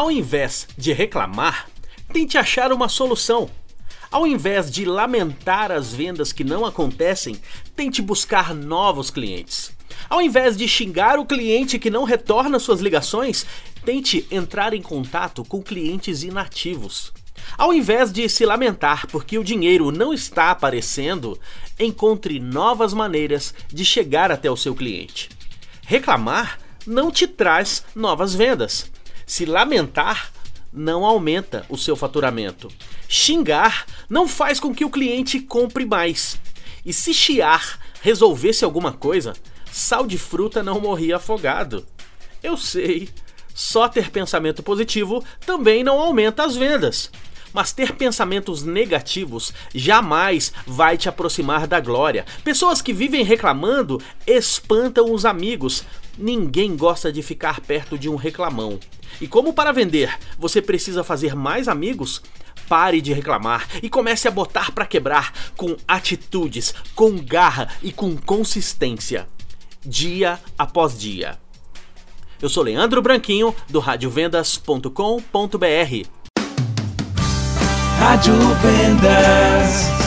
Ao invés de reclamar, tente achar uma solução. Ao invés de lamentar as vendas que não acontecem, tente buscar novos clientes. Ao invés de xingar o cliente que não retorna suas ligações, tente entrar em contato com clientes inativos. Ao invés de se lamentar porque o dinheiro não está aparecendo, encontre novas maneiras de chegar até o seu cliente. Reclamar não te traz novas vendas. Se lamentar não aumenta o seu faturamento. Xingar não faz com que o cliente compre mais. E se chiar resolvesse alguma coisa, sal de fruta não morria afogado. Eu sei, só ter pensamento positivo também não aumenta as vendas. Mas ter pensamentos negativos jamais vai te aproximar da glória. Pessoas que vivem reclamando espantam os amigos. Ninguém gosta de ficar perto de um reclamão. E como para vender você precisa fazer mais amigos, pare de reclamar e comece a botar para quebrar com atitudes, com garra e com consistência, dia após dia. Eu sou Leandro Branquinho do radiovendas.com.br. Rádio Vendas.